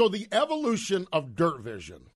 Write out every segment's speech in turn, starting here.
So the evolution of Dirt Vision,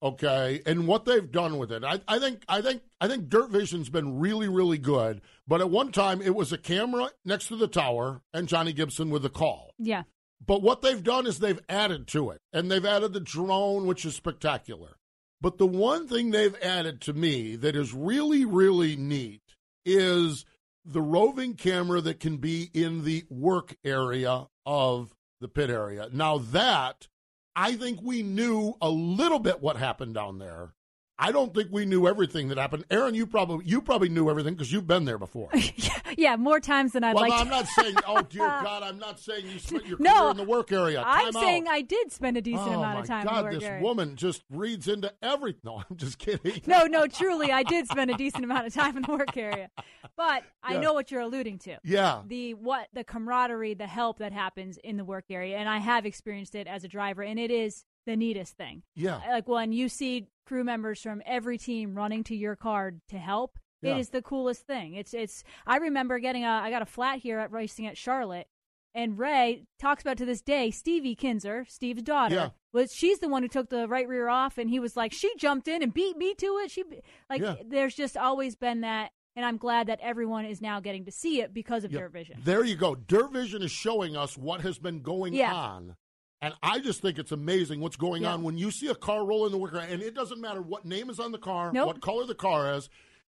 okay, and what they've done with it, I, I think, I think, I think Dirt Vision's been really, really good. But at one time, it was a camera next to the tower and Johnny Gibson with the call. Yeah. But what they've done is they've added to it, and they've added the drone, which is spectacular. But the one thing they've added to me that is really, really neat is the roving camera that can be in the work area of the pit area. Now, that I think we knew a little bit what happened down there. I don't think we knew everything that happened. Erin, you probably you probably knew everything because you've been there before. yeah, more times than I'd well, like. I'm not saying. Oh dear God, I'm not saying you spent your No, career in the work area. I'm Time saying. I did spend a decent oh amount of time God, in the oh, work this area. woman just reads into everything. No, I'm just kidding. No, no, truly, I did spend a decent amount of time in the work area, but I Yeah. know what you're alluding to. Yeah. The what the camaraderie, the help that happens in the work area, and I have experienced it as a driver, and it is the neatest thing. Yeah. Like when you see crew members from every team running to your car to help, Yeah. it is the coolest thing. It's it's. I remember getting a. I got a flat here at racing at Charlotte. And Ray talks about to this day Stevie Kinser, Steve's daughter, Yeah. was she's the one who took the right rear off, and he was like, she jumped in and beat me to it. She like, Yeah. there's just always been that, and I'm glad that everyone is now getting to see it because of Yeah. Dirt Vision. There you go. Dirt Vision is showing us what has been going Yeah. on. And I just think it's amazing what's going Yeah. on when you see a car roll in the worker, and it doesn't matter what name is on the car, Nope. what color the car is.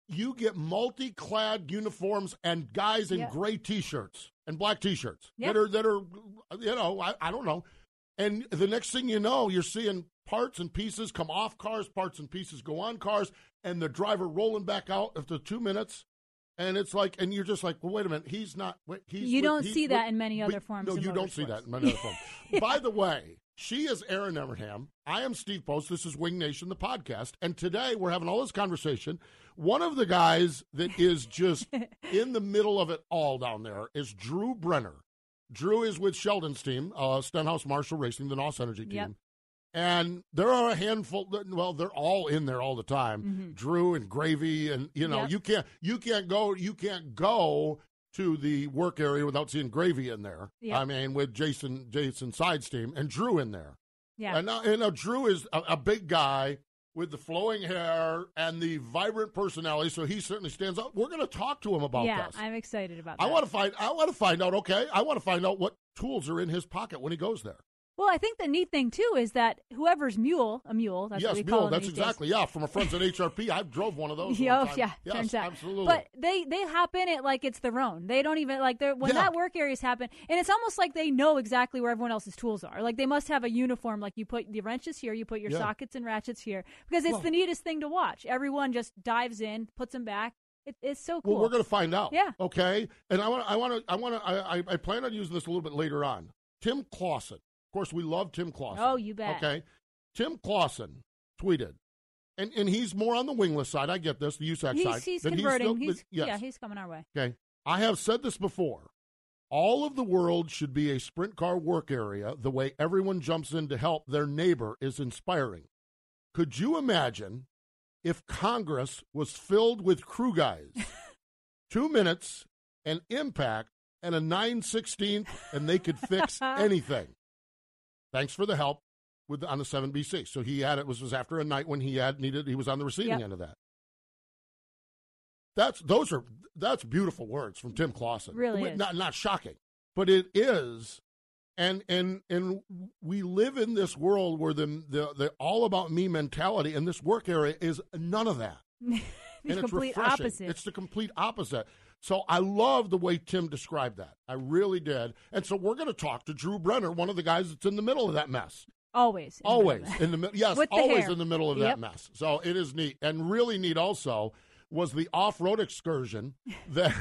You get multi-clad uniforms and guys in Yeah. gray T-shirts and black T-shirts Yeah. that are that are, you know, I, I don't know. And the next thing you know, you're seeing parts and pieces come off cars, parts and pieces go on cars, and the driver rolling back out after two minutes. And it's like, and you're just like, well, wait a minute, he's not. Wait, he's You don't he's see that with- in many other forms No, you don't see that in many other forms. By the way, she is Erin Evernham. I am Steve Post. This is Wing Nation, the podcast. And today we're having all this conversation. One of the guys that is just in the middle of it all down there is Drew Brenner. Drew is with Sheldon's team, uh, Stenhouse Marshall Racing, the NOS Energy team. Yep. And there are a handful. Well, they're all in there all the time. Drew and Gravy, and you know, Mm-hmm. Yep. you can't you can't go you can't go to the work area without seeing Gravy in there. Yep. I mean, with Jason Jason Sides team and Drew in there. Yeah. And now, and now Drew is a, a big guy with the flowing hair and the vibrant personality, so he certainly stands out. We're going to talk to him about yeah, this. I'm excited about that. I want to find. I want to find out. Okay, I want to find out what tools are in his pocket when he goes there. Well, I think the neat thing too is that whoever's mule, a mule, that's yes, what we mule. That's these days. exactly yeah. From a friends at HRP, I drove one of those. Oh yeah, yes, turns out. absolutely. But they they hop in it like it's their own. They don't even like they're when Yeah. that work areas happen, and it's almost like they know exactly where everyone else's tools are. Like they must have a uniform. Like you put the wrenches here, you put your Yeah. sockets and ratchets here, because it's Well- the neatest thing to watch. Everyone just dives in, puts them back. It, it's so cool. Well, we're going to find out. Yeah. Okay. And I want. I want to. I want to. I, I, I plan on using this a little bit later on. Tim Clauson. Of course, we love Tim Clauson. Oh, you bet. Okay. Tim Clauson tweeted, and and he's more on the wingless side. I get this, the USAC he's side. he's converting. still- He's, yes. yeah, he's coming our way. Okay. I have said this before. All of the world should be a sprint car work area. The way everyone jumps in to help their neighbor is inspiring. Could you imagine if Congress was filled with crew guys? Two minutes, an impact, and a 916th, and they could fix anything. Thanks for the help with on the 7BC. So he had it was, was after a night when he had needed he was on the receiving Yep. end of that. That's those are that's beautiful words from Tim Clauson. Really I mean, is. not not shocking, but it is. And and and we live in this world where the the, the all about me mentality, and this work area is none of that. the and it's complete refreshing. opposite. It's the complete opposite. So I love the way Tim described that. I really did. And so we're going to talk to Drew Brenner, one of the guys that's in the middle of that mess. always. Always in the middle. Yes, always hair. in the middle of Yep. that mess. So it is neat. And really neat also was the off road excursion that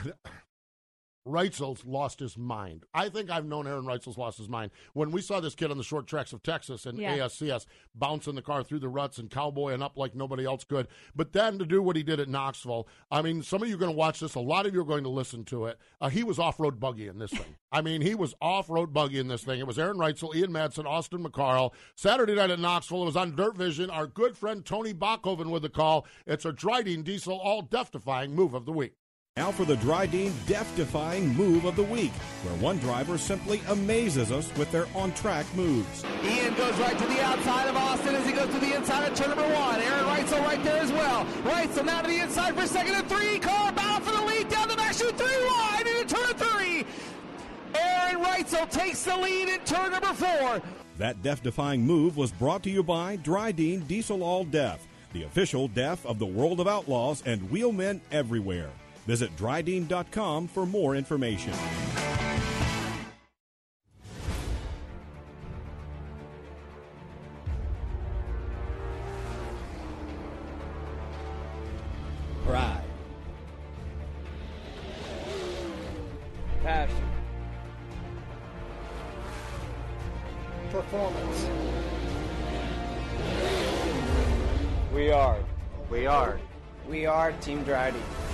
Reutzel's lost his mind. I think I've known Aaron Reutzel's lost his mind. When we saw this kid on the short tracks of Texas and Yeah. ASCS bouncing the car through the ruts and cowboying up like nobody else could, but then to do what he did at Knoxville, I mean, some of you are going to watch this. A lot of you are going to listen to it. Uh, he was off road buggy in this thing. I mean, he was off road buggy in this thing. It was Aaron Reutzel, Ian Madsen, Austin McCarl. Saturday night at Knoxville, it was on Dirt Vision. Our good friend Tony Bachhoven with the call. It's a Drydene Diesel all death defying move of the week. Now for the Drydene death-defying move of the week, where one driver simply amazes us with their on-track moves. Ian goes right to the outside of Austin as he goes to the inside of turn number one. Aaron Reutzel right there as well. Reutzel now to the inside for second and three. Car bound for the lead down the back shoot three wide into turn three. Aaron Reutzel takes the lead in turn number four. That death-defying move was brought to you by Drydene Diesel All Death, the official death of the world of outlaws and wheelmen everywhere. Visit Drydene.com for more information. Pride. Passion. Performance. We are. We are. We are Team Drydene.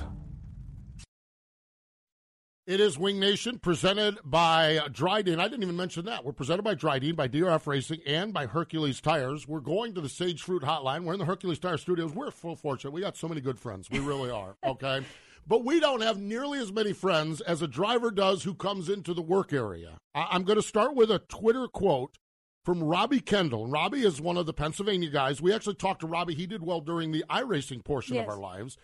It is Wing Nation presented by Drydene. I didn't even mention that. We're presented by Drydene, by DRF Racing, and by Hercules Tires. We're going to the Sage Fruit Hotline. We're in the Hercules Tire Studios. We're full fortunate. We got so many good friends. We really are. Okay. But we don't have nearly as many friends as a driver does who comes into the work area. I- I'm going to start with a Twitter quote from Robbie Kendall. Robbie is one of the Pennsylvania guys. We actually talked to Robbie. He did well during the iRacing portion of our lives.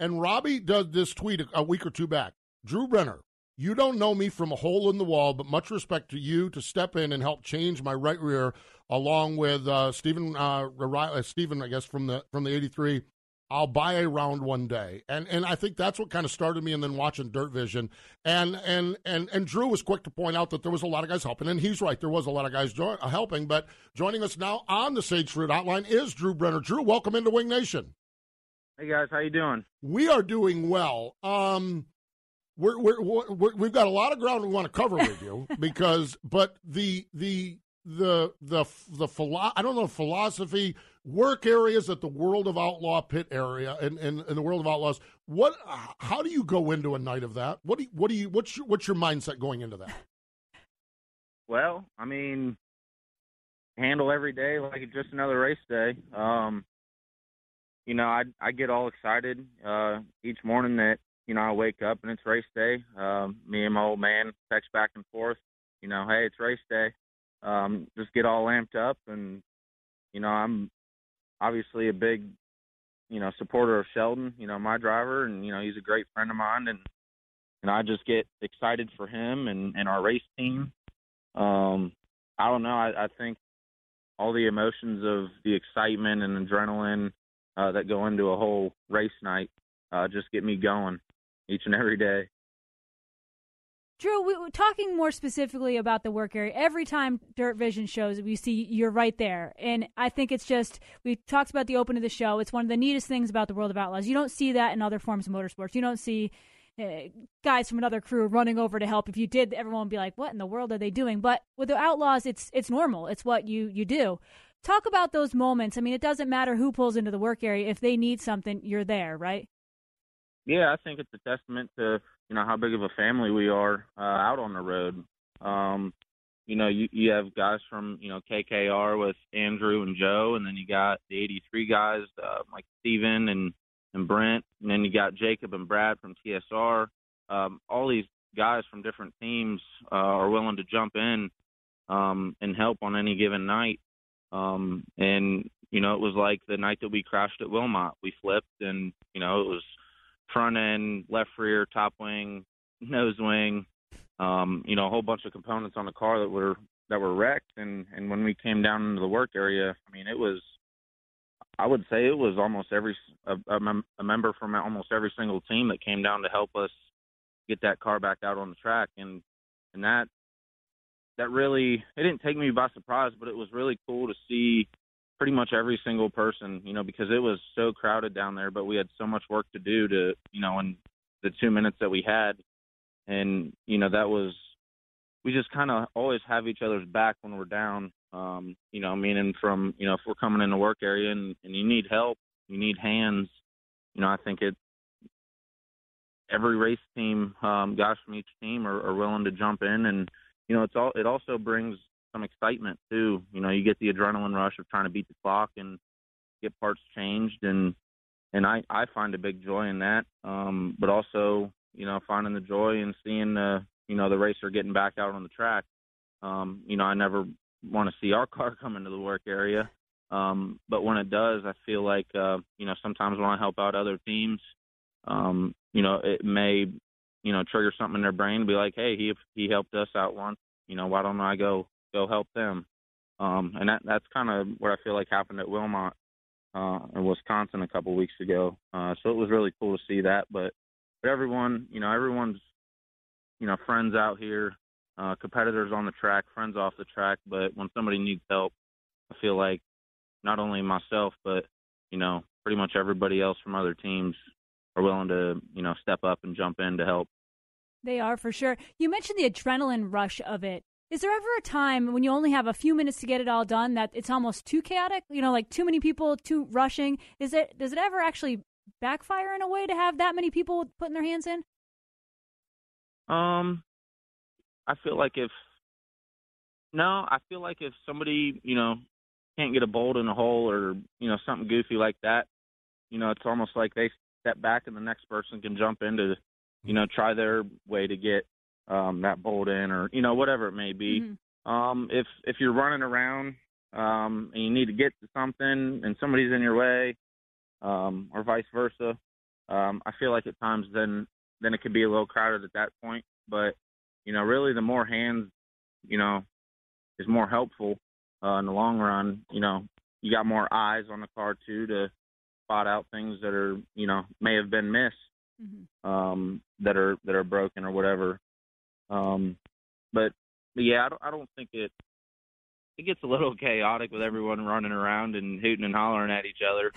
And Robbie does this tweet a, a week or two back. Drew Brenner, you don't know me from a hole in the wall, but much respect to you to step in and help change my right rear, along with uh, Stephen, uh, uh, Stephen, I guess from the from the '83. I'll buy a round one day, and and I think that's what kind of started me. And then watching Dirt Vision, and and and and Drew was quick to point out that there was a lot of guys helping, and he's right. There was a lot of guys jo- uh, helping, but joining us now on the Sage Fruit Hotline is Drew Brenner. Drew, welcome into Wing Nation. Hey guys, how you doing? We are doing well. Um, we're, we're, we're, we've got a lot of ground we want to cover with you because, but the the the the the philo- I don't know philosophy work areas at the World of Outlaw pit area and in, in, the World of Outlaws. What? How do you go into a night of that? What do you, what do you what's your, what's your mindset going into that? Well, I mean, handle every day like it's just another race day. Um, you know, I I get all excited uh, each morning that you know I wake up and it's race day. Um, me and my old man text back and forth. You know, hey, it's race day. Um, just get all amped up, and you know, I'm obviously a big you know supporter of Sheldon. You know, my driver, and you know he's a great friend of mine, and and I just get excited for him and and our race team. Um, I don't know. I, I think all the emotions of the excitement and adrenaline uh, that go into a whole race night uh, just get me going each and every day. Drew, we talking more specifically about the work area. Every time Dirt Vision shows, we see you're right there, and I think it's just we talked about the open of the show. It's one of the neatest things about the world of outlaws. You don't see that in other forms of motorsports. You don't see uh, guys from another crew running over to help. If you did, everyone would be like, "What in the world are they doing?" But with the outlaws, it's it's normal. It's what you you do. Talk about those moments. I mean, it doesn't matter who pulls into the work area. If they need something, you're there, right? Yeah, I think it's a testament to you know how big of a family we are uh, out on the road. Um, you know, you you have guys from you know KKR with Andrew and Joe, and then you got the '83 guys uh, like Steven and and Brent, and then you got Jacob and Brad from TSR. Um, all these guys from different teams uh, are willing to jump in um, and help on any given night. Um, and you know, it was like the night that we crashed at Wilmot. We flipped, and you know, it was front end, left rear, top wing, nose wing. Um, you know, a whole bunch of components on the car that were that were wrecked. And and when we came down into the work area, I mean, it was. I would say it was almost every a, a, a member from almost every single team that came down to help us get that car back out on the track, and and that that really it didn't take me by surprise, but it was really cool to see pretty much every single person, you know, because it was so crowded down there, but we had so much work to do to, you know, in the two minutes that we had. And, you know, that was, we just kind of always have each other's back when we're down. Um, you know, meaning from, you know, if we're coming in the work area and, and you need help, you need hands, you know, I think it, every race team, um, guys from each team are, are willing to jump in and, you know, it's all, it also brings some excitement too. You know, you get the adrenaline rush of trying to beat the clock and get parts changed, and and I I find a big joy in that. Um, but also, you know, finding the joy in seeing the you know the racer getting back out on the track. Um, you know, I never want to see our car come into the work area. Um, but when it does, I feel like uh, you know sometimes when I help out other teams, um, you know, it may you know trigger something in their brain to be like, hey, he he helped us out once. You know, why don't I go go help them. Um, and that that's kind of what I feel like happened at Wilmot uh, in Wisconsin a couple weeks ago. Uh, so it was really cool to see that. But but everyone, you know, everyone's you know friends out here, uh, competitors on the track, friends off the track. But when somebody needs help, I feel like not only myself, but you know, pretty much everybody else from other teams are willing to you know step up and jump in to help. They are for sure. You mentioned the adrenaline rush of it. Is there ever a time when you only have a few minutes to get it all done that it's almost too chaotic? You know, like too many people, too rushing. Is it does it ever actually backfire in a way to have that many people putting their hands in? Um, I feel like if no, I feel like if somebody you know can't get a bolt in a hole or you know something goofy like that, you know, it's almost like they step back and the next person can jump in to you know try their way to get um, that bolt in or you know whatever it may be. Mm-hmm. Um, if if you're running around um, and you need to get to something and somebody's in your way, um, or vice versa, um, I feel like at times then then it could be a little crowded at that point. But you know, really, the more hands, you know, is more helpful uh, in the long run. You know, you got more eyes on the car too to spot out things that are you know may have been missed mm-hmm. um, that are that are broken or whatever. Um, but, but yeah, I don't, I don't think it it gets a little chaotic with everyone running around and hooting and hollering at each other.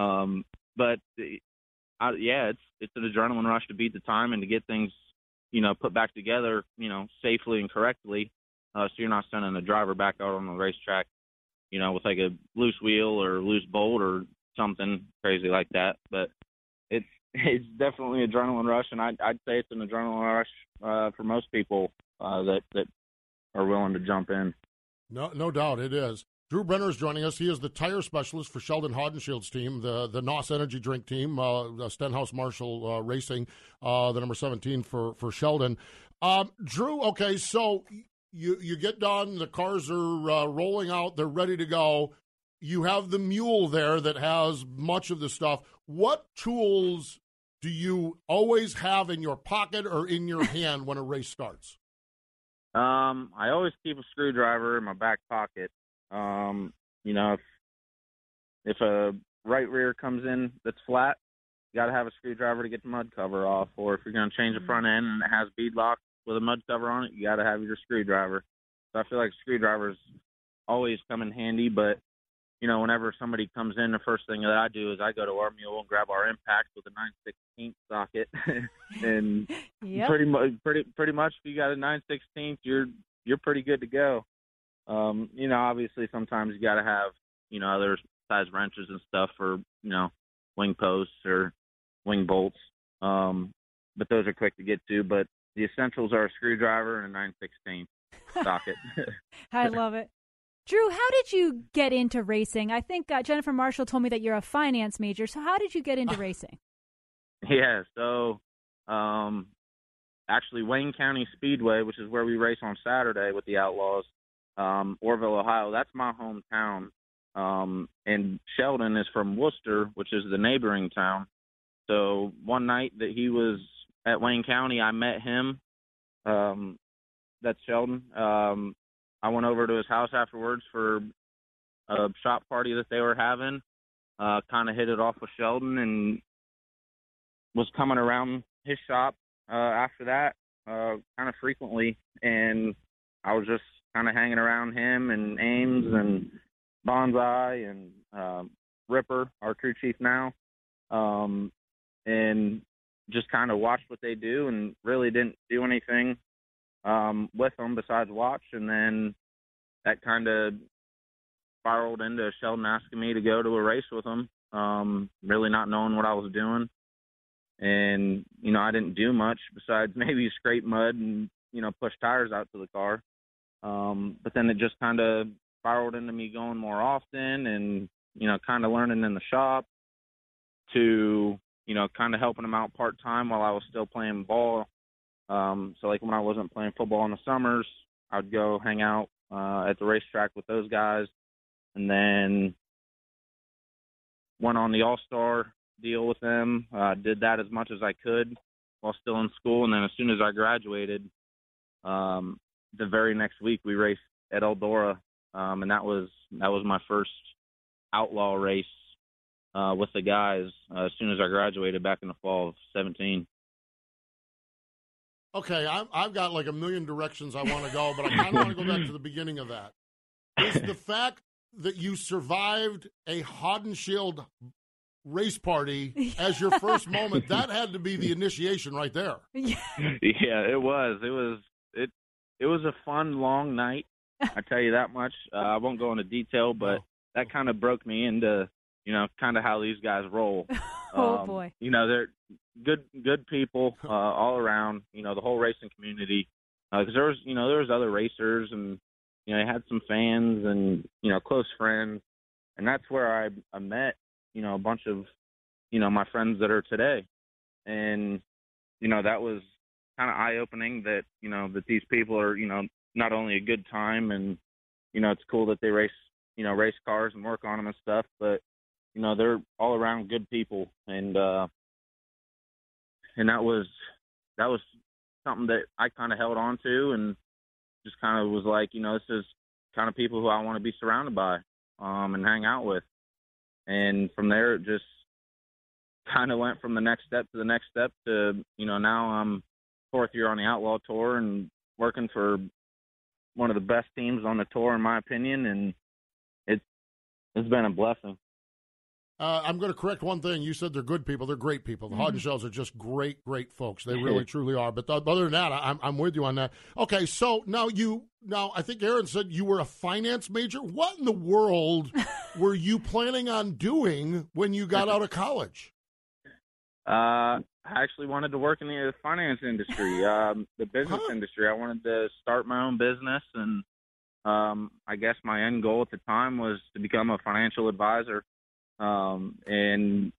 Um, but I, yeah, it's it's an adrenaline rush to beat the time and to get things, you know, put back together, you know, safely and correctly. Uh, so you're not sending the driver back out on the racetrack, you know, with like a loose wheel or loose bolt or something crazy like that. But it's it's definitely adrenaline rush, and I'd, I'd say it's an adrenaline rush uh, for most people uh, that that are willing to jump in. No, no doubt it is. Drew Brenner is joining us. He is the tire specialist for Sheldon Haudenschild's team, the the NOS Energy Drink team, uh, Stenhouse Marshall uh, Racing, uh, the number seventeen for for Sheldon. Um, Drew, okay, so you you get done. The cars are uh, rolling out. They're ready to go. You have the mule there that has much of the stuff. What tools do you always have in your pocket or in your hand when a race starts? Um, I always keep a screwdriver in my back pocket. Um, you know, if if a right rear comes in that's flat, you got to have a screwdriver to get the mud cover off. Or if you're going to change the front end and it has bead lock with a mud cover on it, you got to have your screwdriver. So I feel like screwdrivers always come in handy, but you know, whenever somebody comes in, the first thing that I do is I go to our mule and grab our impact with a 916th socket, and yep. pretty much, pretty pretty much, if you got a 916th, you're you're pretty good to go. Um, you know, obviously sometimes you got to have you know other size wrenches and stuff for you know wing posts or wing bolts. Um, but those are quick to get to. But the essentials are a screwdriver and a 916 socket. I love it. Drew, how did you get into racing? I think uh, Jennifer Marshall told me that you're a finance major. So how did you get into racing? Yeah, so um, actually Wayne County Speedway, which is where we race on Saturday with the Outlaws, um, Orrville, Ohio. That's my hometown. Um, and Sheldon is from Wooster, which is the neighboring town. So one night that he was at Wayne County, I met him. Um, that's Sheldon. Um, I went over to his house afterwards for a shop party that they were having. Uh, kind of hit it off with Sheldon and was coming around his shop uh, after that uh, kind of frequently, and I was just kind of hanging around him and Ames and Bonsai and um, Ripper, our crew chief now, um, and just kind of watched what they do and really didn't do anything um, with them besides watch. And then that kind of spiraled into Sheldon asking me to go to a race with him, um, really not knowing what I was doing. And, you know, I didn't do much besides maybe scrape mud and, you know, push tires out to the car. Um, but then it just kind of spiraled into me going more often and, you know, kind of learning in the shop to, you know, kind of helping them out part time while I was still playing ball. Um, so like when I wasn't playing football in the summers, I'd go hang out uh, at the racetrack with those guys, and then went on the All Star deal with them. Uh, did that as much as I could while still in school, and then as soon as I graduated, um, the very next week we raced at Eldora, um, and that was that was my first outlaw race uh, with the guys uh, as soon as I graduated back in the fall of 17. Okay, I've, I've got like a million directions I want to go, but I kind of want to go back to the beginning of that. Is the fact that you survived a Haudenschild race party as your first moment, that had to be the initiation right there. Yeah, it was. It was it it was a fun long night. I tell you that much. Uh, I won't go into detail, but that kind of broke me into you know kind of how these guys roll. oh Um, boy. You know they're good good people uh, all around. You know the whole racing community because there was you know there was other racers and you know I had some fans and you know close friends and that's where I I met you know a bunch of you know my friends that are today and you know that was kind of eye opening that you know that these people are you know not only a good time and you know it's cool that they race you know race cars and work on them and stuff but you know they're all around good people and uh and that was that was something that I kind of held on to and just kind of was like you know this is kind of people who I want to be surrounded by um and hang out with. And from there it just kind of went from the next step to the next step to you know now I'm fourth year on the outlaw tour and working for one of the best teams on the tour in my opinion. And it's it's been a blessing Uh, I'm going to correct one thing. You said they're good people. They're great people. The Mm-hmm. Haudenschild are just great, great folks. They really, truly are. But th- other than that, I- I'm, I'm with you on that. Okay, so now you, now I think Erin said you were a finance major. What in the world were you planning on doing when you got out of college? Uh, I actually wanted to work in the finance industry, um, the business Huh. industry. I wanted to start my own business, and um, I guess my end goal at the time was to become a financial advisor. Um, and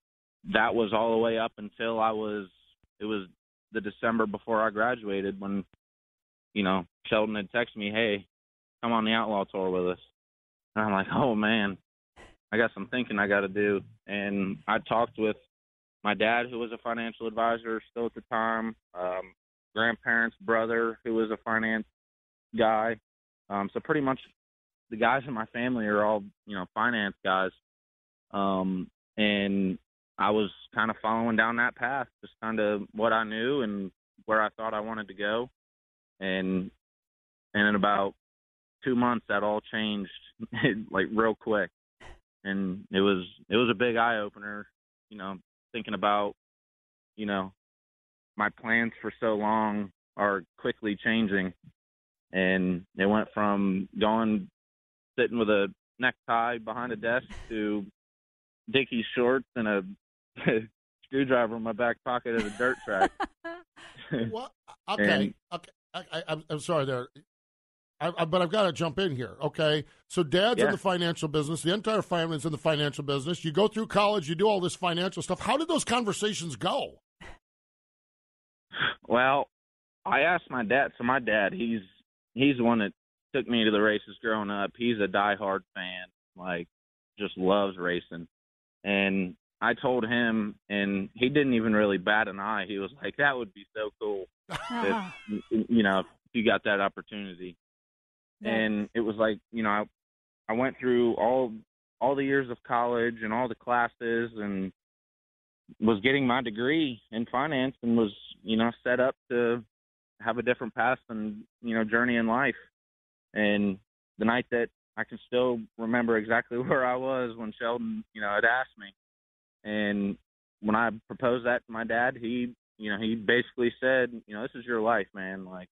that was all the way up until I was. It was the December before I graduated when, you know, Sheldon had texted me, "Hey, come on the outlaw tour with us." And I'm like, "Oh man, I got some thinking I got to do." And I talked with my dad, who was a financial advisor still at the time, um, grandparents' brother, who was a finance guy. Um, so pretty much the guys in my family are all, you know, finance guys. Um, and I was kind of following down that path, just kind of what I knew and where I thought I wanted to go. And and in about two months, that all changed like real quick. And it was it was a big eye opener, you know, thinking about, you know, my plans for so long are quickly changing. And it went from going sitting with a necktie behind a desk to Dickies shorts and a screwdriver in my back pocket at a dirt track. what? Okay, And- okay. I, I, I'm- I'm sorry there. I, I, but I've got to jump in here. Okay, so dad's in the financial business. The entire family's in the financial business. You go through college. You do all this financial stuff. How did those conversations go? Well, I asked my dad. So my dad, he's he's the one that took me to the races growing up. He's a diehard fan, like just loves racing. And I told him, and he didn't even really bat an eye. He was like, "That would be so cool if you know if you got that opportunity." And it was like, you know, I, I went through all all the years of college and all the classes and was getting my degree in finance and was, you know, set up to have a different path and, you know, journey in life. And the night that I can still remember exactly where I was when Sheldon, you know, had asked me. And when I proposed that to my dad, he, you know, he basically said, you know, this is your life, man. Like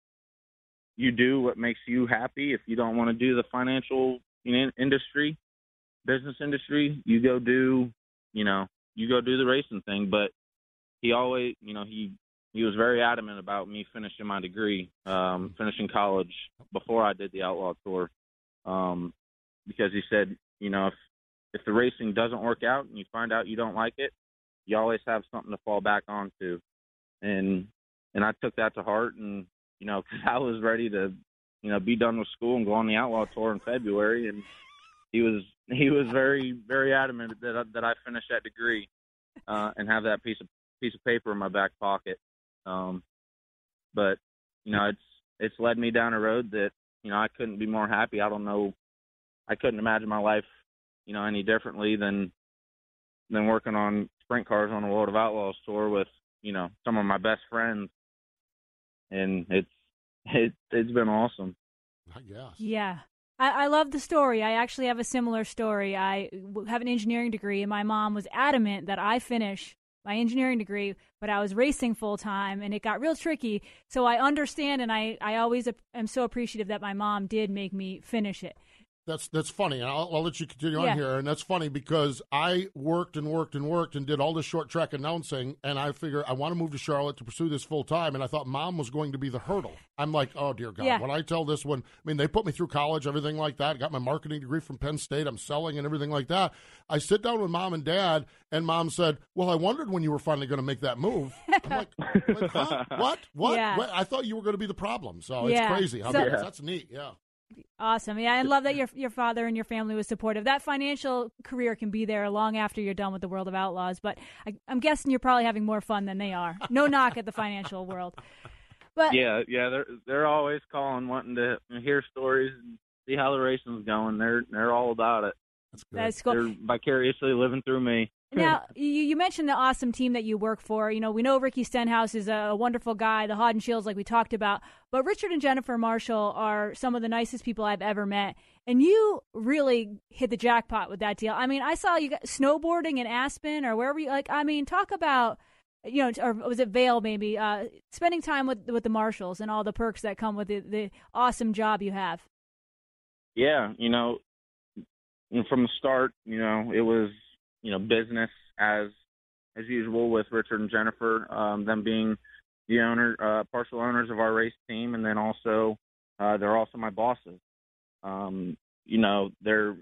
you do what makes you happy. If you don't want to do the financial industry, business industry, you go do, you know, you go do the racing thing. But he always, you know, he he was very adamant about me finishing my degree, um, finishing college before I did the Outlaw Tour, um, because he said, you know, if if the racing doesn't work out and you find out you don't like it, you always have something to fall back onto, and and I took that to heart, and you know, 'cause I was ready to, you know, be done with school and go on the Outlaw Tour in February, and he was he was very very adamant that I, that I finish that degree uh, and have that piece of piece of paper in my back pocket. Um, but you know, it's it's led me down a road that you know I couldn't be more happy. I don't know, I couldn't imagine my life, you know, any differently than than working on sprint cars on the World of Outlaws tour with you know some of my best friends, and it's it it's been awesome. I guess. Yeah. I, I love the story. I actually have a similar story. I have an engineering degree, and my mom was adamant that I finish my engineering degree, but I was racing full time, and it got real tricky. So I understand, and I, I always am so appreciative that my mom did make me finish it. That's that's funny, and I'll, I'll let you continue Yeah. on here. And that's funny because I worked and worked and worked and did all this short track announcing, and I figure I want to move to Charlotte to pursue this full time. And I thought mom was going to be the hurdle. I'm like, oh dear God, Yeah. when I tell this one, I mean they put me through college, everything like that. Got my marketing degree from Penn State. I'm selling and everything like that. I sit down with mom and dad, and mom said, "Well, I wondered when you were finally going to make that move." I'm like, like, huh? what? What? Yeah. What? I thought you were going to be the problem. So Yeah. it's crazy. How So- that is. That's neat. Yeah. Awesome. Yeah, I love that your your father and your family was supportive. That financial career can be there long after you're done with the world of outlaws, but I, I'm guessing you're probably having more fun than they are. No knock at the financial world. But yeah, yeah, they're they're always calling, wanting to hear stories and see how the racing's going. They're they're all about it. That's That's cool. They're vicariously living through me. Now, you, you mentioned the awesome team that you work for. You know, we know Ricky Stenhouse is a wonderful guy, the Haudenschilds, like we talked about. But Richard and Jennifer Marshall are some of the nicest people I've ever met. And you really hit the jackpot with that deal. I mean, I saw you got snowboarding in Aspen or wherever you like. I mean, talk about, you know, or was it Vail maybe? Uh, spending time with with the Marshalls and all the perks that come with the, the awesome job you have. Yeah, you know, from the start, you know, it was you know business as as usual with Richard and Jennifer, um, them being the owner, uh, partial owners of our race team, and then also uh, they're also my bosses. Um, you know, they're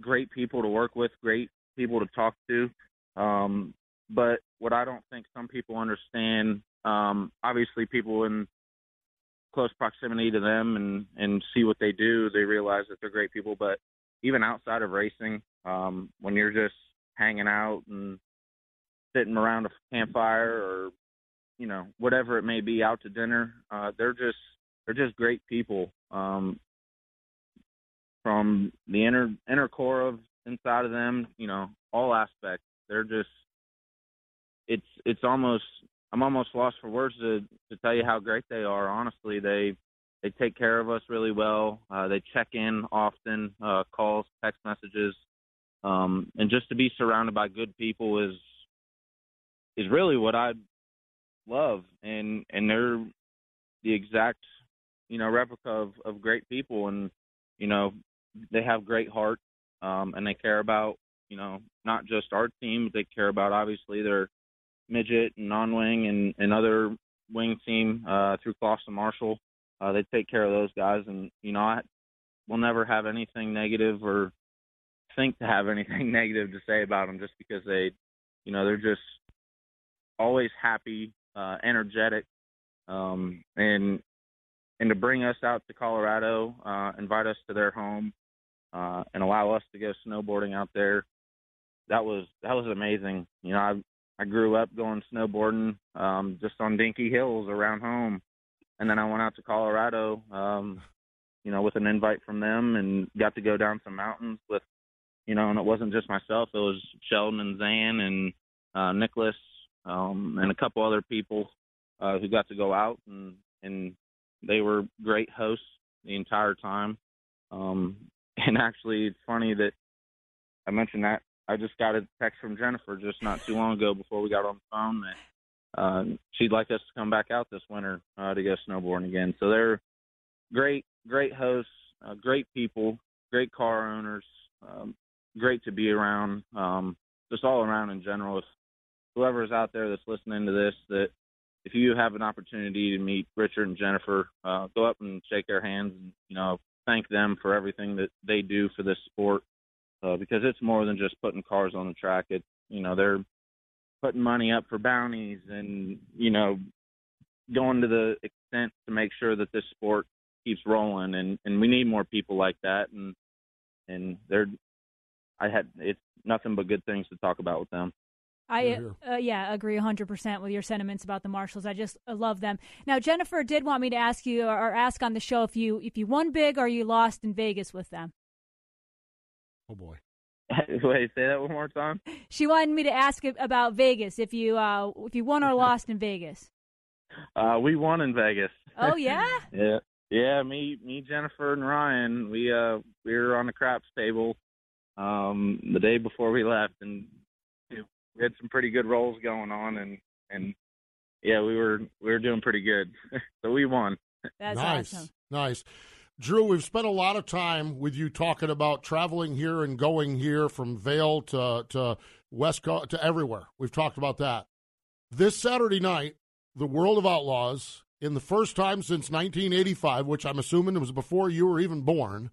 great people to work with, great people to talk to. Um, but what I don't think some people understand, um, obviously, people in close proximity to them and and see what they do, they realize that they're great people. But even outside of racing, um, when you're just hanging out and sitting around a campfire or you know whatever it may be, out to dinner, uh, they're just they're just great people. Um, from the inner inner core of inside of them, you know, all aspects, they're just it's it's almost I'm almost lost for words to to tell you how great they are. Honestly, they they take care of us really well. Uh, they check in often, uh, calls, text messages, um, and just to be surrounded by good people is is really what I love. And and they're the exact you know replica of of great people. And you know they have great heart, um, and they care about you know not just our team, but they care about obviously their midget and non-wing and, and other wing team uh, through Clauson Marshall. Uh, they take care of those guys, and you know I will never have anything negative or think to have anything negative to say about them just because they, you know, they're just always happy, uh, energetic, um, and and to bring us out to Colorado, uh, invite us to their home, uh, and allow us to go snowboarding out there. That was that was amazing. You know, I I grew up going snowboarding um, just on dinky hills around home, and then I went out to Colorado, um, you know, with an invite from them, and got to go down some mountains with, you know, and it wasn't just myself; it was Sheldon and Zan and uh, Nicholas um, and a couple other people uh, who got to go out, and and they were great hosts the entire time. Um, and actually, it's funny that I mentioned that I just got a text from Jennifer just not too long ago before we got on the phone that uh, she'd like us to come back out this winter uh, to go snowboarding again. So they're great, great hosts, uh, great people, great car owners, um, great to be around. Um, just all around in general. If whoever's out there that's listening to this, that if you have an opportunity to meet Richard and Jennifer, uh, go up and shake their hands and you know thank them for everything that they do for this sport uh, because it's more than just putting cars on the track. It's you know they're putting money up for bounties and you know going to the extent to make sure that this sport keeps rolling and and we need more people like that and and they're I had it's nothing but good things to talk about with them. I uh, yeah agree 100% with your sentiments about the Marshalls. I just uh, love them. Now Jennifer did want me to ask you or ask on the show if you if you won big or you lost in Vegas with them. Oh boy. Wait, say that one more time. She wanted me to ask about Vegas if you uh, if you won or lost in Vegas. Uh, we won in Vegas. Oh yeah. yeah, yeah. Me, me, Jennifer, and Ryan. We uh we were on the craps table um the day before we left, and we had some pretty good rolls going on, and and yeah, we were we were doing pretty good. so we won. That's nice, awesome. nice. Drew, we've spent a lot of time with you talking about traveling here and going here from Vail to to West Coast to everywhere. We've talked about that. This Saturday night, the World of Outlaws, in the first time since 1985, which I'm assuming was before you were even born,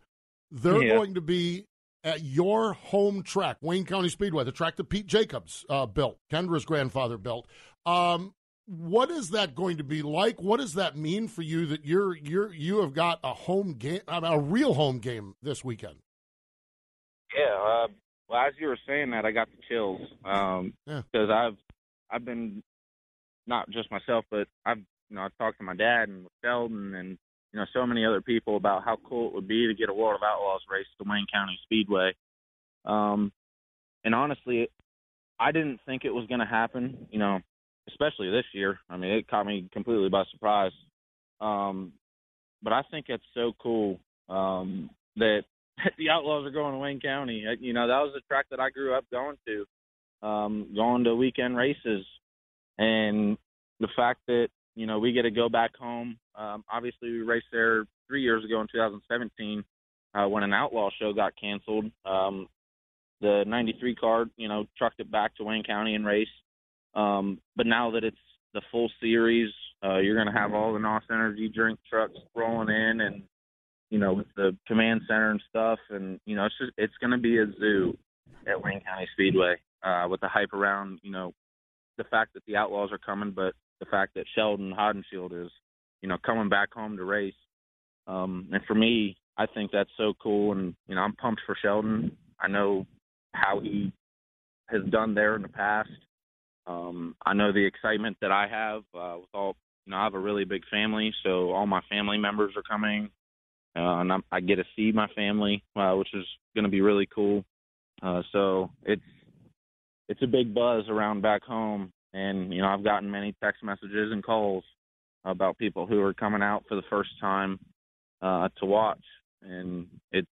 they're Yeah. going to be at your home track, Wayne County Speedway, the track that Pete Jacobs uh, built, Kendra's grandfather built. Um, what is that going to be like? What does that mean for you that you're you're you have got a home game, a real home game this weekend? Yeah. Uh, well, as you were saying that, I got the chills um, Yeah. because I've I've been not just myself, but I've you know I've talked to my dad and with Sheldon and you know so many other people about how cool it would be to get a World of Outlaws race to Wayne County Speedway. Um, and honestly, I didn't think it was going to happen. You know, especially this year. I mean, it caught me completely by surprise. Um, but I think it's so cool um, that the Outlaws are going to Wayne County. Uh, You know, that was the track that I grew up going to, um, going to weekend races, and the fact that you know we get to go back home. Um, obviously, we raced there three years ago in 2017 uh, when an Outlaw show got canceled. Um, the 93 car, you know, trucked it back to Wayne County and raced. Um, but now that it's the full series, uh, you're going to have all the NOS Energy drink trucks rolling in, and you know, with the command center and stuff, and you know, it's just it's going to be a zoo at Wayne County Speedway uh, with the hype around, you know, the fact that the Outlaws are coming, but the fact that Sheldon Haudenschild is, you know, coming back home to race. Um, and for me, I think that's so cool, and you know, I'm pumped for Sheldon. I know how he has done there in the past. Um, I know the excitement that I have uh, with all. You know, I have a really big family, so all my family members are coming, uh, and I'm, I get to see my family, uh, which is going to be really cool. Uh, so it's it's a big buzz around back home, and you know, I've gotten many text messages and calls about people who are coming out for the first time uh, to watch, and it's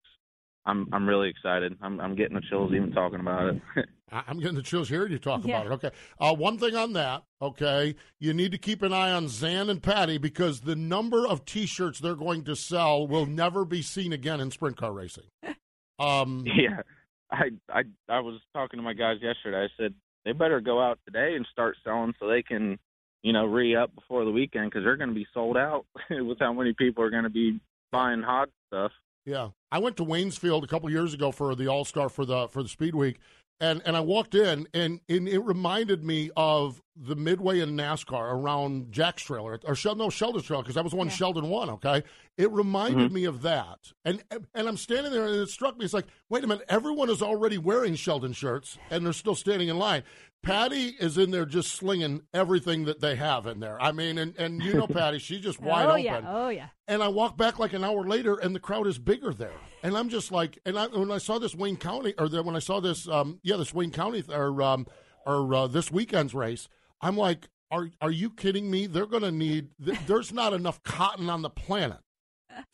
I'm I'm really excited. I'm I'm getting the chills even talking about it. I'm getting the chills hearing you talk Yeah. about it. Okay. Uh, one thing on that, okay, you need to keep an eye on Zan and Patty because the number of T-shirts they're going to sell will never be seen again in sprint car racing. Um, yeah, I I I was talking to my guys yesterday. I said they better go out today and start selling so they can, you know, re up before the weekend because they're going to be sold out with how many people are going to be buying hot stuff. Yeah, I went to Waynesfield a couple years ago for the All Star for the for the Speed Week, and and I walked in and, and it reminded me of the Midway in NASCAR around Jac's trailer or Shel- no Sheldon's trailer because that was the one Sheldon won. Okay, it reminded Mhm. me of that, and and I'm standing there and it struck me. It's like, wait a minute, everyone is already wearing Sheldon shirts and they're still standing in line. Patty is in there just slinging everything that they have in there. I mean, and, and you know Patty, she's just wide oh open. yeah, oh yeah. And I walk back like an hour later, and the crowd is bigger there. And I'm just like, and I, when I saw this Wayne County, or the, when I saw this, um, yeah, this Wayne County, or um, or uh, this weekend's race, I'm like, are are you kidding me? They're going to need. Th- there's not enough cotton on the planet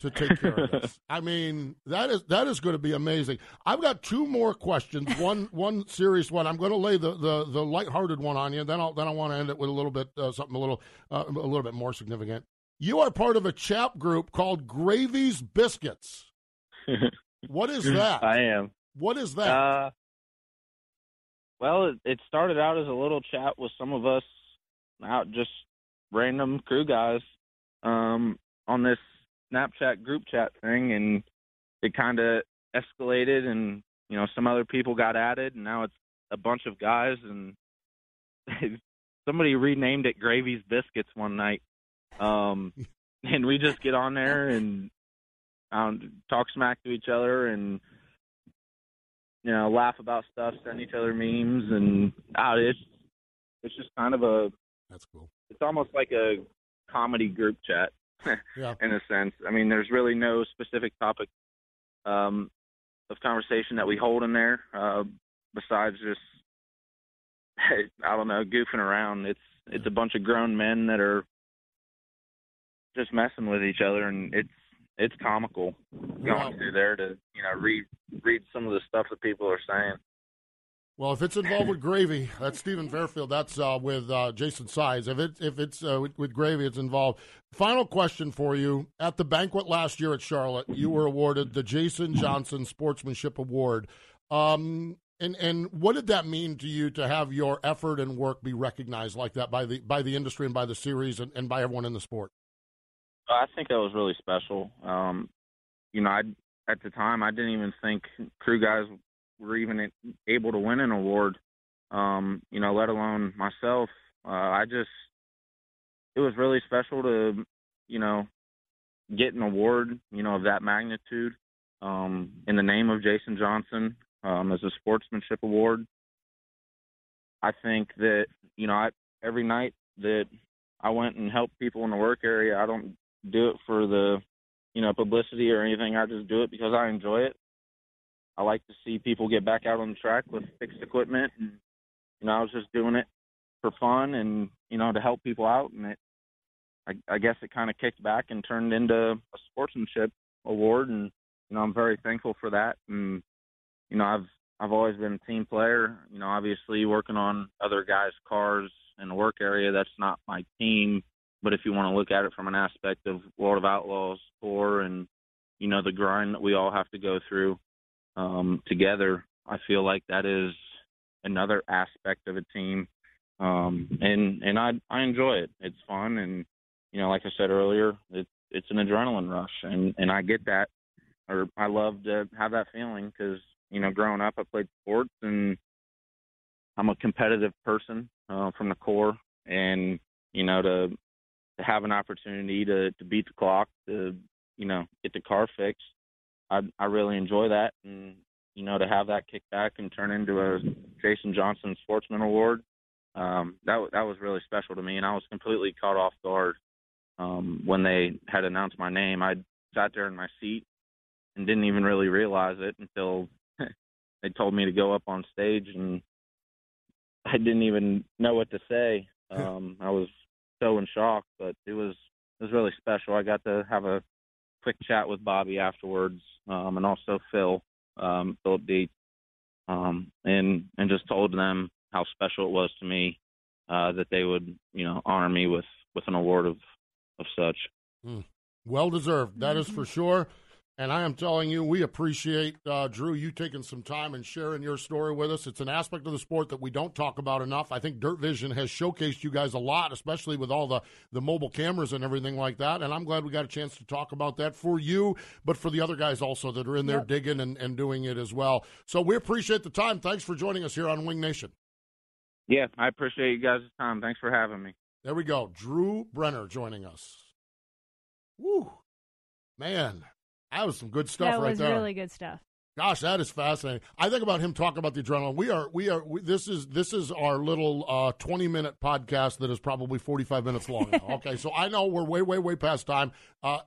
to take care of this. I mean, that is that is going to be amazing. I've got two more questions. One one serious one. I'm going to lay the the the lighthearted one on you. Then I'll then I want to end it with a little bit uh, something a little uh, a little bit more significant. You are part of a chap group called Gravy's Biscuits. What is that? I am. What is that? Uh, well, it, it started out as a little chat with some of us out just random crew guys um, on this Snapchat group chat thing, and it kind of escalated, and you know some other people got added, and now it's a bunch of guys, and somebody renamed it Gravy's Biscuits one night, um, and we just get on there and um, talk smack to each other and you know laugh about stuff, send each other memes, and uh, it's it's just kind of a That's cool. it's almost like a comedy group chat Yeah. in a sense. I mean, there's really no specific topic um, of conversation that we hold in there uh, besides just I don't know goofing around. It's it's a bunch of grown men that are just messing with each other, and it's it's comical going through there to you know read read some of the stuff that people are saying. Well, if it's involved with gravy, that's Stephen Fairfield. That's uh, with uh, Jason Sides. If it if it's uh, with, with gravy, it's involved. Final question for you: At the banquet last year at Charlotte, you were awarded the Jason Johnson Sportsmanship Award. Um, and and what did that mean to you to have your effort and work be recognized like that by the by the industry and by the series and, and by everyone in the sport? I think that was really special. Um, you know, I at the time I didn't even think crew guys were even able to win an award. Um, you know, let alone myself. Uh, I just it was really special to you know get an award you know of that magnitude um, in the name of Jason Johnson um, as a sportsmanship award. I think that you know I, every night that I went and helped people in the work area, I don't do it for the you know publicity or anything. I just do it because I enjoy it. I like to see people get back out on the track with fixed equipment, and you know I was just doing it for fun and you know to help people out, and it I, I guess it kind of kicked back and turned into a sportsmanship award, and you know I'm very thankful for that. And you know I've I've always been a team player. You know, obviously working on other guys' cars in the work area, that's not my team. But if you want to look at it from an aspect of World of Outlaws tour and you know the grind that we all have to go through um, together, I feel like that is another aspect of a team, um, and and I I enjoy it. It's fun, and you know, like I said earlier, it's it's an adrenaline rush, and and I get that, or I love to have that feeling because you know, growing up, I played sports, and I'm a competitive person uh, from the core, and you know, to to have an opportunity to to beat the clock, to you know, get the car fixed, I I really enjoy that, and you know, to have that kick back and turn into a Jason Johnson Sportsman Award, um, that that was really special to me, and I was completely caught off guard um, when they had announced my name. I sat there in my seat and didn't even really realize it until they told me to go up on stage, and I didn't even know what to say. Um, I was so in shock, but it was it was really special. I got to have a quick chat with Bobby afterwards, um, and also Phil, um, Philip Dietz, um, and and just told them how special it was to me uh, that they would you know honor me with with an award of of such. Mm. Well deserved, that is for sure. And I am telling you, we appreciate, uh, Drew, you taking some time and sharing your story with us. It's an aspect of the sport that we don't talk about enough. I think Dirt Vision has showcased you guys a lot, especially with all the, the mobile cameras and everything like that. And I'm glad we got a chance to talk about that for you, but for the other guys also that are in there yep. digging and, and doing it as well. So we appreciate the time. Thanks for joining us here on Wing Nation. Yeah, I appreciate you guys' time. Thanks for having me. There we go. Drew Brenner joining us. Woo. Man, that was some good stuff that right there. That was really good stuff. Gosh, that is fascinating. I think about him talking about the adrenaline. We are, we are. We, this is this is our little uh, twenty minute podcast that is probably forty five minutes long. Now. okay, so I know we're way, way, way past time. Uh,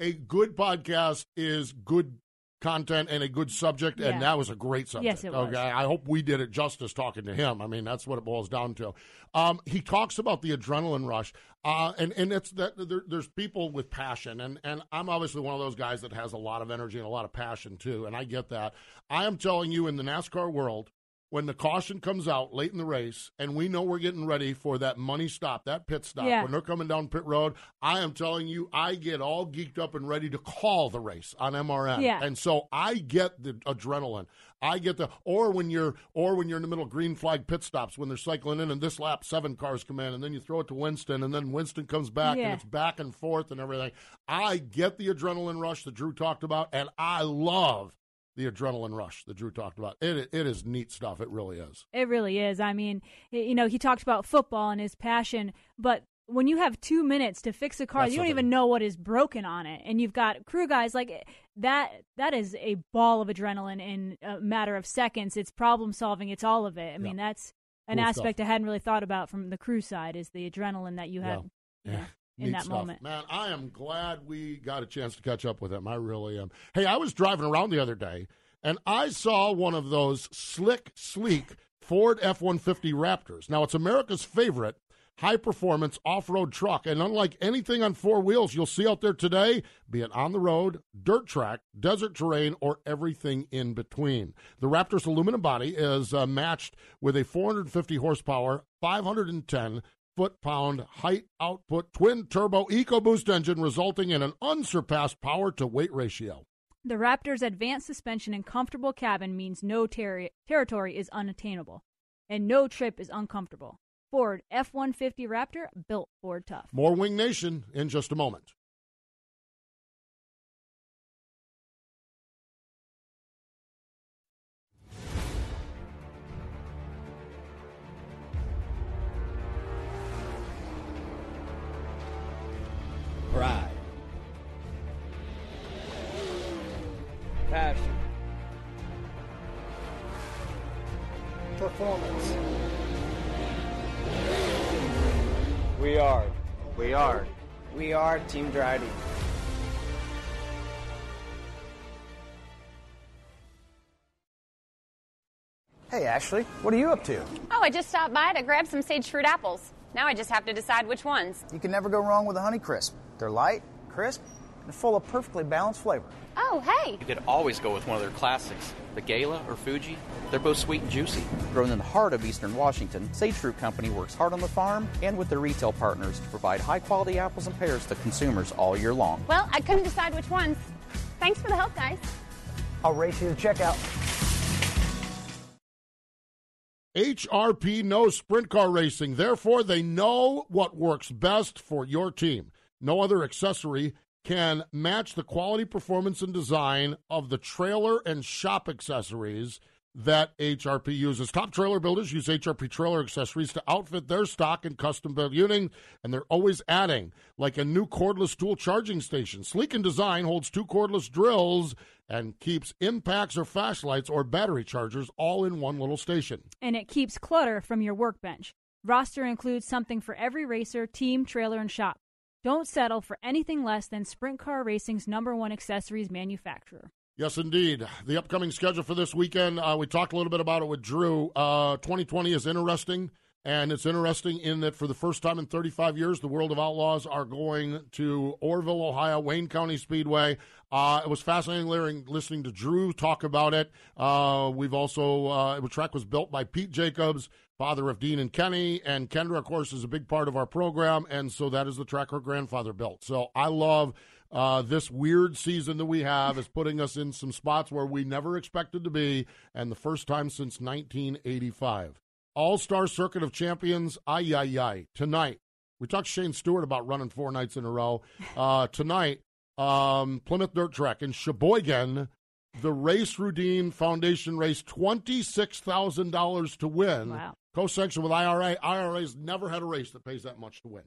a good podcast is good content and a good subject, yeah. and that was a great subject. Yes, it was. Okay, I hope we did it justice talking to him. I mean, that's what it boils down to. Um, he talks about the adrenaline rush, uh, and and it's that there, there's people with passion, and and I'm obviously one of those guys that has a lot of energy and a lot of passion too, and I get that. I am telling you, in the NASCAR world, when the caution comes out late in the race and we know we're getting ready for that money stop, that pit stop, yeah. when they're coming down pit road, I am telling you, I get all geeked up and ready to call the race on MRN. Yeah. And so I get the adrenaline. I get the or when you're or when you're in the middle of green flag pit stops when they're cycling in and this lap seven cars come in and then you throw it to Winston and then Winston comes back yeah. and it's back and forth and everything. I get the adrenaline rush that Drew talked about and I love the adrenaline rush that Drew talked about. It it is neat stuff. It really is. It really is. I mean, you know, he talked about football and his passion, but when you have two minutes to fix a car, That's you don't even know what is broken on it, and you've got crew guys like that. That is a ball of adrenaline in a matter of seconds. It's problem solving. It's all of it. I mean, that's an cool aspect stuff. I hadn't really thought about from the crew side is the adrenaline that you have. Yeah. yeah in that stuff. moment. Man, I am glad we got a chance to catch up with him. I really am. Hey, I was driving around the other day and I saw one of those slick, sleek Ford F 150 Raptors. Now, it's America's favorite high performance off road truck. And unlike anything on four wheels you'll see out there today, be it on the road, dirt track, desert terrain, or everything in between, the Raptor's aluminum body is uh, matched with a 450 horsepower, 510 foot pound height output twin turbo EcoBoost engine, resulting in an unsurpassed power to weight ratio. The Raptor's advanced suspension and comfortable cabin means no ter- territory is unattainable, and no trip is uncomfortable. Ford F 150 Raptor, built Ford tough. More Wing Nation in just a moment. Performance. We are. We are. We are Team Drydene. Hey, Ashley, what are you up to? Oh, I just stopped by to grab some sage fruit apples. Now I just have to decide which ones. You can never go wrong with a Honey Crisp. They're light, crisp, and full of perfectly balanced flavor. Oh, hey! You could always go with one of their classics, the Gala or Fuji. They're both sweet and juicy. Grown in the heart of eastern Washington, Sage Fruit Company works hard on the farm and with their retail partners to provide high quality apples and pears to consumers all year long. Well, I couldn't decide which ones. Thanks for the help, guys. I'll race you to checkout. HRP knows sprint car racing. Therefore, they know what works best for your team. No other accessory can match the quality, performance, and design of the trailer and shop accessories that HRP uses. Top trailer builders use HRP trailer accessories to outfit their stock and custom built unit, and they're always adding, like a new cordless dual charging station. Sleek in design holds two cordless drills and keeps impacts or flashlights or battery chargers all in one little station. And it keeps clutter from your workbench. Roster includes something for every racer, team, trailer, and shop. Don't settle for anything less than Sprint Car Racing's number one accessories manufacturer. Yes, indeed. The upcoming schedule for this weekend, uh, we talked a little bit about it with Drew. Uh, 2020 is interesting. And it's interesting in that for the first time in 35 years, the World of Outlaws are going to Orrville, Ohio, Wayne County Speedway. Uh, it was fascinating listening to Drew talk about it. Uh, we've also, uh, the track was built by Pete Jacobs, father of Dean and Kenny. And Kendra, of course, is a big part of our program. And so that is the track her grandfather built. So I love uh, this weird season that we have is putting us in some spots where we never expected to be, and the first time since 1985. All Star Circuit of Champions, ay, ay, ay. Tonight, we talked to Shane Stewart about running four nights in a row. Uh, tonight, um, Plymouth Dirt Track in Sheboygan, the Race Rudine Foundation raised $26,000 to win. Wow. Co sanctioned with IRA. IRA's never had a race that pays that much to win.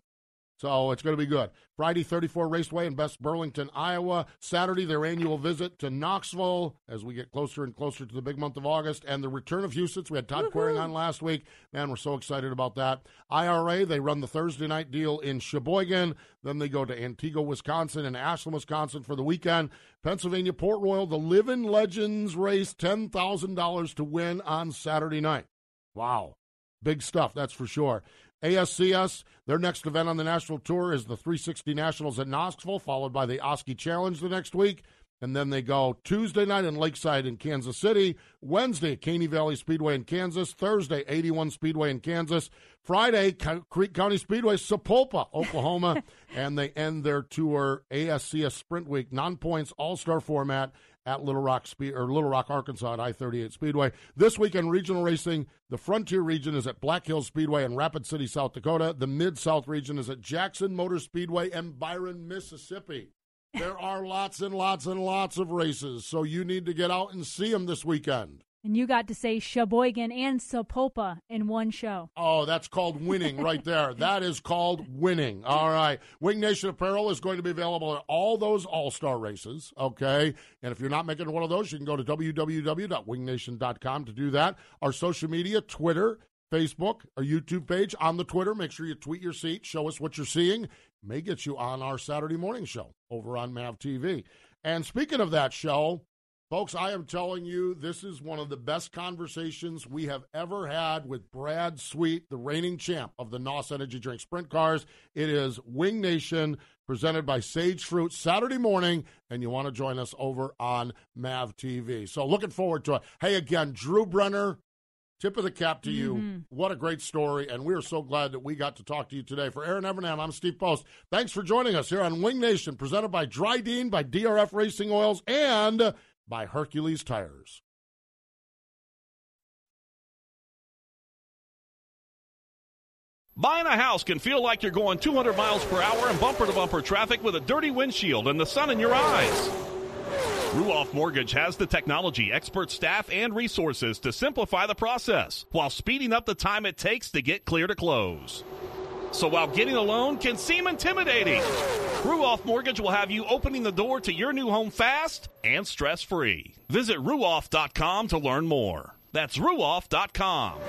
So it's going to be good. Friday, 34 Raceway in West Burlington, Iowa. Saturday, their annual visit to Knoxville as we get closer and closer to the big month of August. And the return of Huset's. We had Tod Quiring on last week. Man, we're so excited about that. IRA, they run the Thursday night deal in Sheboygan. Then they go to Antigo, Wisconsin and Ashland, Wisconsin for the weekend. Pennsylvania Port Royal, the Living Legends race, $10,000 to win on Saturday night. Wow. Big stuff, that's for sure. ASCS, their next event on the national tour is the 360 Nationals at Knoxville, followed by the Oski Challenge the next week. And then they go Tuesday night in Lakeside in Kansas City, Wednesday Caney Valley Speedway in Kansas, Thursday 81 Speedway in Kansas, Friday Creek County Speedway, Sapulpa, Oklahoma, and they end their tour ASCS Sprint Week, non-points All-Star format at Little Rock Speed or Little Rock, Arkansas at I-38 Speedway. This weekend, regional racing, the Frontier region is at Black Hills Speedway in Rapid City, South Dakota. The Mid South region is at Jackson Motor Speedway and Byram, Mississippi. There are lots and lots and lots of races, so you need to get out and see them this weekend. And you got to say Sheboygan and Sapulpa in one show. Oh, that's called winning right there. that is called winning. All right. Wing Nation Apparel is going to be available at all those All Star races. Okay. And if you're not making one of those, you can go to www.wingnation.com to do that. Our social media, Twitter, Facebook, our YouTube page, on the Twitter. Make sure you tweet your seat. Show us what you're seeing. May get you on our Saturday morning show over on MAV TV. And speaking of that show, Folks, I am telling you, this is one of the best conversations we have ever had with Brad Sweet, the reigning champ of the NOS Energy Drink Sprint Cars. It is Wing Nation presented by Sage Fruit Saturday morning, and you want to join us over on MAV TV. So looking forward to it. Hey, again, Drew Brenner, tip of the cap to you. Mm-hmm. What a great story, and we are so glad that we got to talk to you today. For Erin Evernham, I'm Steve Post. Thanks for joining us here on Wing Nation, presented by Drydene, by DRF Racing Oils, and by Hercules Tires. Buying a house can feel like you're going 200 miles per hour in bumper to bumper traffic with a dirty windshield and the sun in your eyes. Ruoff Mortgage has the technology, expert staff, and resources to simplify the process while speeding up the time it takes to get clear to close. So while getting a loan can seem intimidating, Ruoff Mortgage will have you opening the door to your new home fast and stress free. Visit ruoff.com to learn more. That's ruoff.com.